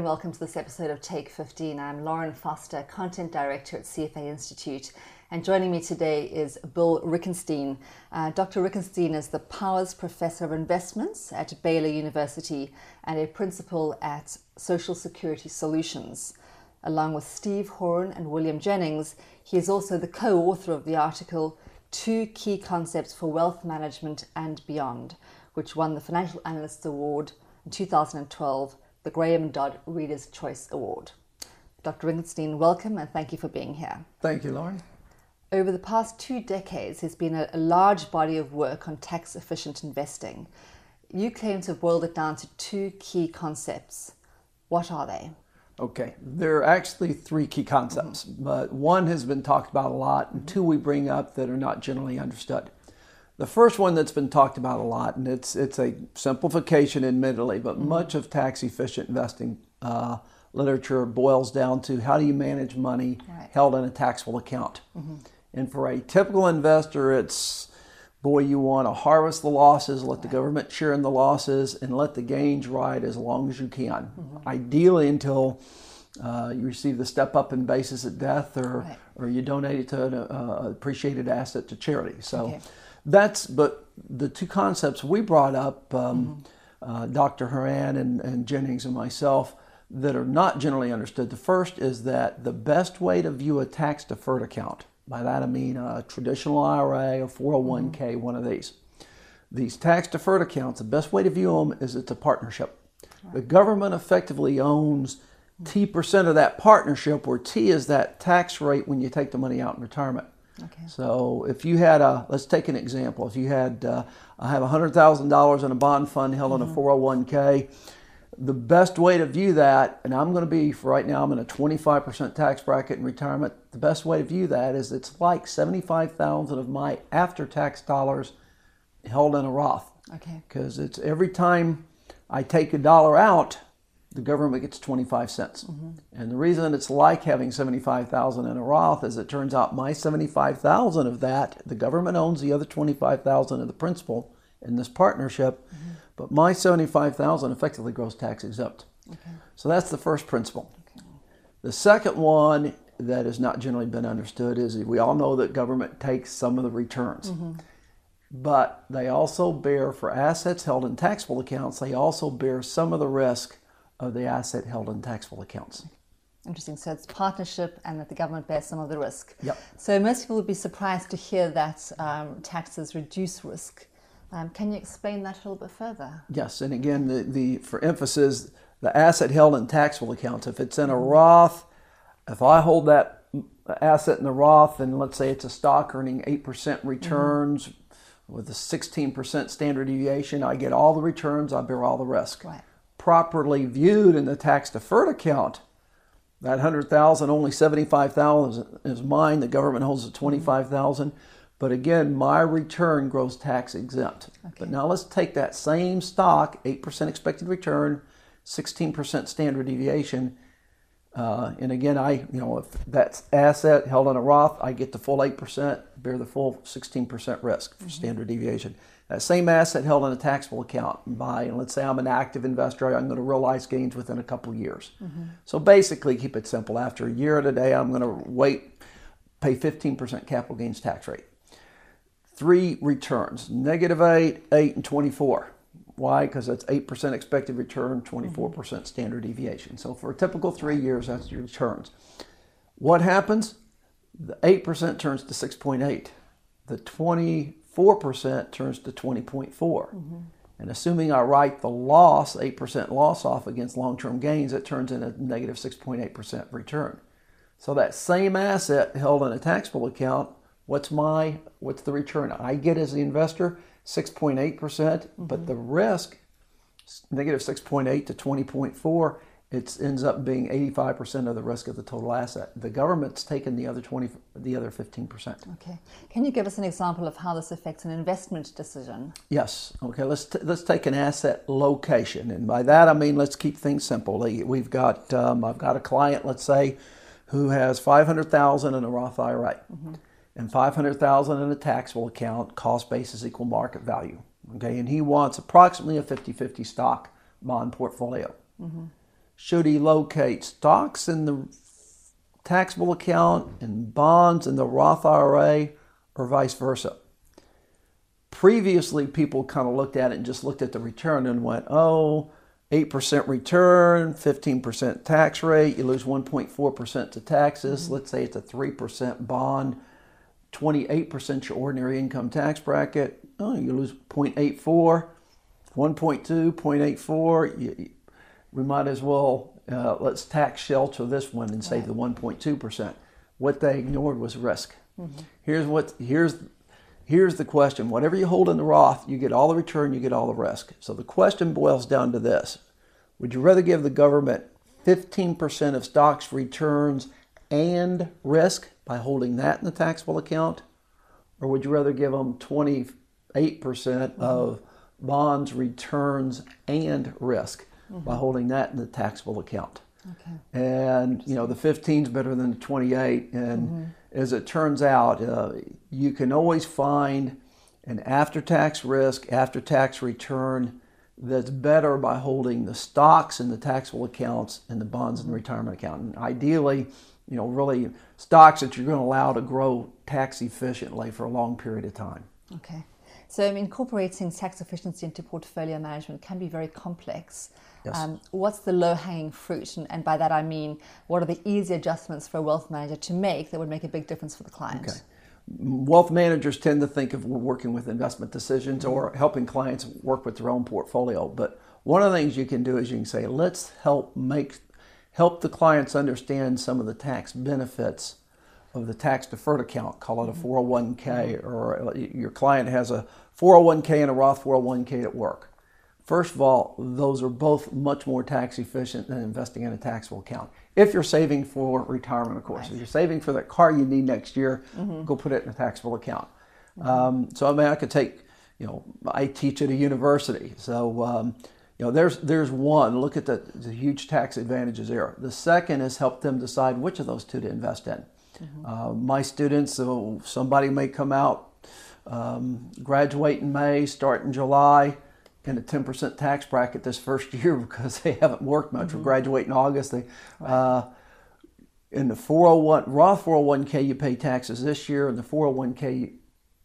And welcome to this episode of Take 15. I'm Lauren Foster, Content Director at CFA Institute, and joining me today is Bill Reichenstein. Uh, Dr. Reichenstein is the Powers Professor of Investments at Baylor University and a Principal at Social Security Solutions. Along with Steve Horan and William Jennings, he is also the co author of the article Two Key Concepts for Wealth Management and Beyond, which won the Financial Analysts Award in 2012 the Graham Dodd Reader's Choice Award. Dr. Reichenstein, welcome and thank you for being here. Thank you, Lauren. Over the past two decades, there's been a, a large body of work on tax efficient investing. You claim to have boiled it down to two key concepts. What are they? Okay, there are actually three key concepts, mm-hmm. but one has been talked about a lot, and two we bring up that are not generally understood. The first one that's been talked about a lot, and it's it's a simplification, admittedly, but mm-hmm. much of tax efficient investing uh, literature boils down to how do you manage money right. held in a taxable account. Mm-hmm. And for a typical investor, it's boy, you want to harvest the losses, let right. the government share in the losses, and let the gains ride as long as you can. Mm-hmm. Ideally, until uh, you receive the step up in basis at death, or right. or you donate it to an uh, appreciated asset to charity. So. Okay that's but the two concepts we brought up, um, mm-hmm. uh, Dr. Horan and, and Jennings and myself, that are not generally understood. The first is that the best way to view a tax deferred account, by that I mean a traditional IRA or 401k, mm-hmm. one of these. These tax deferred accounts, the best way to view them is it's a partnership. Right. The government effectively owns T percent of that partnership, where T is that tax rate when you take the money out in retirement. Okay. So if you had a, let's take an example. If you had, uh, I have $100,000 in a bond fund held mm-hmm. in a 401k, the best way to view that, and I'm going to be, for right now, I'm in a 25% tax bracket in retirement. The best way to view that is it's like 75,000 of my after-tax dollars held in a Roth. Okay. Because it's every time I take a dollar out, the government gets 25 cents. Mm-hmm. And the reason it's like having 75,000 in a Roth is it turns out my 75,000 of that, the government owns the other 25,000 of the principal in this partnership, mm-hmm. but my 75,000 effectively grows tax exempt. Okay. So that's the first principle. Okay. The second one that has not generally been understood is we all know that government takes some of the returns. Mm-hmm. But they also bear, for assets held in taxable accounts, they also bear some of the risk of the asset held in taxable accounts. Interesting. So it's partnership and that the government bears some of the risk. Yep. So most people would be surprised to hear that um, taxes reduce risk. Um, can you explain that a little bit further? Yes. And again, the, the for emphasis, the asset held in taxable accounts, if it's in a Roth, if I hold that asset in the Roth and let's say it's a stock earning 8% returns mm-hmm. with a 16% standard deviation, I get all the returns, I bear all the risk. Right properly viewed in the tax deferred account, that 100,000, only 75,000 is mine. The government holds the mm-hmm. 25,000. But again, my return grows tax exempt. Okay. But now let's take that same stock, 8% expected return, 16% standard deviation. Uh, and again, I, you know, if that's asset held on a Roth, I get the full 8%, bear the full 16% risk for mm-hmm. standard deviation. That same asset held in a taxable account by, and let's say I'm an active investor, I'm going to realize gains within a couple years. Mm-hmm. So basically, keep it simple. After a year today, I'm going to wait, pay 15% capital gains tax rate. Three returns negative 8, 8, and 24. Why? Because that's 8% expected return, 24% mm-hmm. standard deviation. So for a typical three years, that's your returns. What happens? The 8% turns to 6.8. The 20 4% turns to 20.4. Mm-hmm. And assuming I write the loss, 8% loss off against long term gains, it turns in a negative 6.8% return. So that same asset held in a taxable account, what's my what's the return I get as the investor? 6.8%, percent mm hmm but the risk negative 6.8 to 20.4 it ends up being 85% of the risk of the total asset. The government's taken the other 20, the other 15%. Okay. Can you give us an example of how this affects an investment decision? Yes. Okay. Let's t- let's take an asset location, and by that I mean let's keep things simple. We've got um, I've got a client, let's say, who has 500,000 in a Roth IRA, mm-hmm. And 500,000 in a taxable account. Cost basis equal market value. Okay, and he wants approximately a 50-50 stock bond portfolio. Mm-hmm should he locate stocks in the taxable account and bonds in the Roth IRA or vice versa. Previously, people kind of looked at it and just looked at the return and went, oh, 8% return, 15% tax rate, you lose 1.4% to taxes. Mm-hmm. Let's say it's a 3% bond, 28% your ordinary income tax bracket. Oh, you lose 0.84, 1.2, 0.84. You, we might as well uh, let's tax shelter this one and save the 1.2%. What they ignored was risk. Mm-hmm. Here's what here's here's the question. Whatever you hold in the Roth, you get all the return, you get all the risk. So the question boils down to this. Would you rather give the government 15% of stocks returns and risk by holding that in the taxable account? Or would you rather give them 28% mm-hmm. of bonds returns and risk? mm-hmm. by holding that in the taxable account. Okay. And you know the 15 is better than the 28. And mm-hmm. as it turns out, uh, you can always find an after-tax risk, after-tax return that's better by holding the stocks in the taxable accounts and the bonds in the retirement account. And ideally, you know, really stocks that you're going to allow to grow tax efficiently for a long period of time. Okay. So incorporating tax efficiency into portfolio management can be very complex. Yes. Um, what's the low hanging fruit? And, and, by that I mean, what are the easy adjustments for a wealth manager to make that would make a big difference for the client? Okay. Wealth managers tend to think of working with investment decisions mm-hmm. or helping clients work with their own portfolio. But one of the things you can do is you can say, let's help make help the clients understand some of the tax benefits of the tax deferred account, call it a 401k, mm-hmm. or your client has a 401k and a Roth 401k at work. First of all, those are both much more tax efficient than investing in a taxable account. If you're saving for retirement, of course, if you're saving for that car you need next year, mm-hmm. go put it in a taxable account. Mm-hmm. Um, so I mean, I could take, you know, I teach at a university, so um, you know, there's there's one. Look at the, the, huge tax advantages there. The second is help them decide which of those two to invest in. Mm-hmm. Uh, my students, so somebody may come out, um, graduate in May, start in July in a 10% tax bracket this first year because they haven't worked much. Mm-hmm. We're graduating in August. They, right. uh, in the 401 Roth 401k, you pay taxes this year, and the 401k,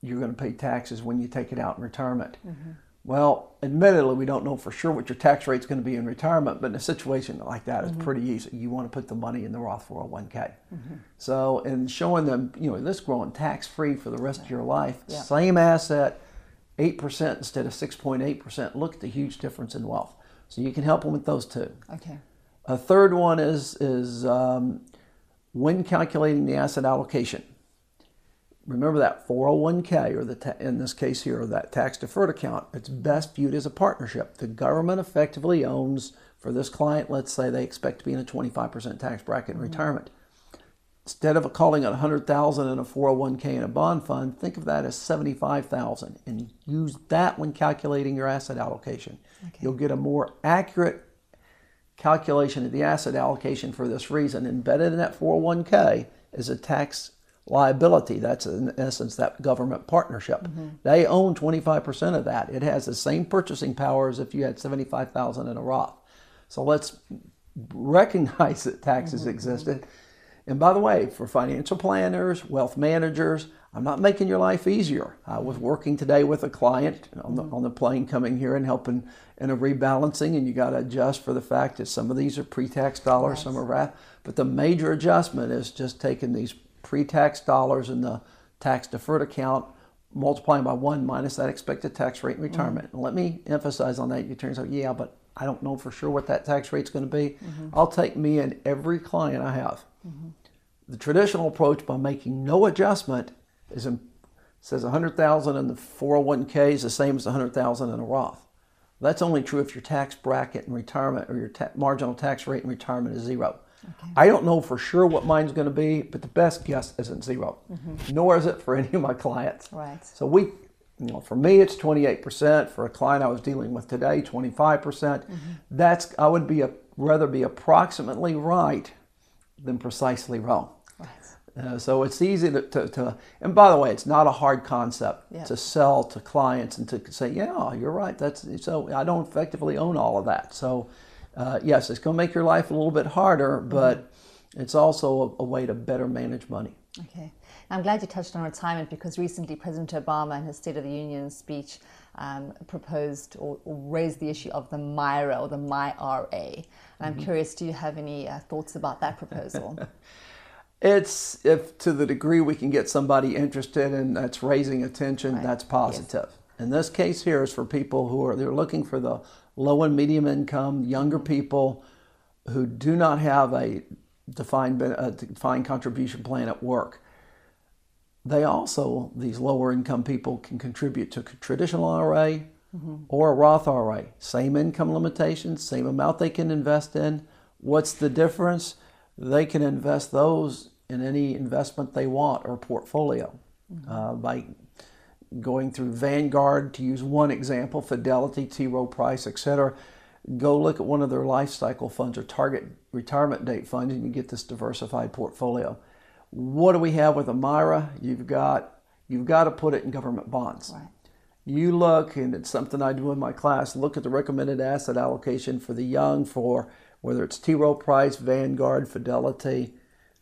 you're going to pay taxes when you take it out in retirement. Mm-hmm. Well, admittedly, we don't know for sure what your tax rate is going to be in retirement, but in a situation like that, mm-hmm. it's pretty easy. You want to put the money in the Roth 401k. Mm-hmm. So, and showing them, you know, this growing tax free for the rest of your life, yeah. same asset 8% instead of 6.8%. Look at the huge difference in wealth. So you can help them with those two. Okay. A third one is, is um, when calculating the asset allocation. Remember that 401k, or the ta- in this case here, that tax deferred account, it's best viewed as a partnership. The government effectively owns, for this client, let's say they expect to be in a 25% tax bracket in mm-hmm. retirement Instead of calling it 100,000 in a 401k and a bond fund, think of that as 75,000 and use that when calculating your asset allocation. Okay. You'll get a more accurate calculation of the asset allocation for this reason. Embedded in that 401k is a tax liability. That's in essence that government partnership. Mm-hmm. They own 25% of that. It has the same purchasing power as if you had 75,000 in a Roth. So let's recognize that taxes mm-hmm. existed and by the way, for financial planners, wealth managers, I'm not making your life easier. I was working today with a client on the, on the plane coming here and helping in a rebalancing, and you got to adjust for the fact that some of these are pre-tax dollars, yes. some are Roth. But the major adjustment is just taking these pre-tax dollars in the tax deferred account multiplying by one minus that expected tax rate in mm-hmm. retirement. And let me emphasize on that. You turn out, yeah, but I don't know for sure what that tax rate's going to be. Mm-hmm. I'll take me and every client I have. Mm-hmm. The traditional approach by making no adjustment is in, says 100,000 in the 401k is the same as 100,000 in a Roth. That's only true if your tax bracket in retirement or your ta- marginal tax rate in retirement is zero. I don't know for sure what mine's going to be, but the best guess isn't 0 nor is it for any of my clients. Right. So we, you know, for me it's 28%. For a client I was dealing with today, 25%. percent That's I would be a, rather be approximately right than precisely wrong. Right. Uh, so it's easy to, to, to, and by the way, it's not a hard concept Yeah. to sell to clients and to say, yeah, you're right. That's so I don't effectively own all of that. So uh, yes, it's going to make your life a little bit harder, but it's also a, a way to better manage money. Okay. I'm glad you touched on retirement because recently President Obama, in his State of the Union speech, um, proposed or, or raised the issue of the MIRA or the MyRA. And I'm curious, do you have any uh, thoughts about that proposal? It's if to the degree we can get somebody interested and that's raising attention, that's positive. In this case here is for people who are they're looking for the low and medium income, younger people who do not have a defined a defined contribution plan at work. They also these lower income people can contribute to a traditional IRA or a Roth IRA. Same income limitations, same amount they can invest in. What's the difference? They can invest those in any investment they want or portfolio uh, by going through Vanguard, to use one example, Fidelity, T. Rowe Price, etc. Go look at one of their life cycle funds or target retirement date funds, and you get this diversified portfolio. What do we have with Amira? You've got you've got to put it in government bonds. Right. You look, and it's something I do in my class. Look at the recommended asset allocation for the young, for whether it's T. Rowe Price, Vanguard, Fidelity,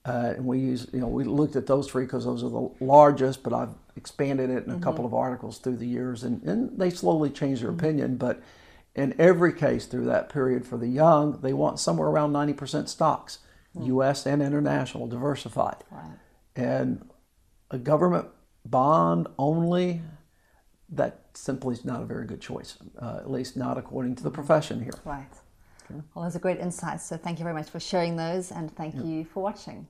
uh, and we use, you know, we looked at those three because those are the largest. But I've expanded it in a couple of articles through the years, and, and they slowly change their opinion. But in every case through that period for the young, they want somewhere around ninety percent stocks, U.S. and international, diversified, Right. and a government bond only. That simply is not a very good choice, uh, at least not according to the profession here. Right. Well, those are great insights. So thank you very much for sharing those and thank you for watching.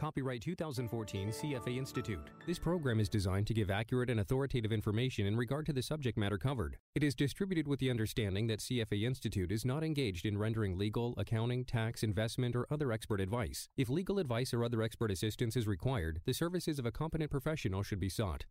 Copyright 2014 CFA Institute. This program is designed to give accurate and authoritative information in regard to the subject matter covered. It is distributed with the understanding that CFA Institute is not engaged in rendering legal, accounting, tax, investment, or other expert advice. If legal advice or other expert assistance is required, the services of a competent professional should be sought.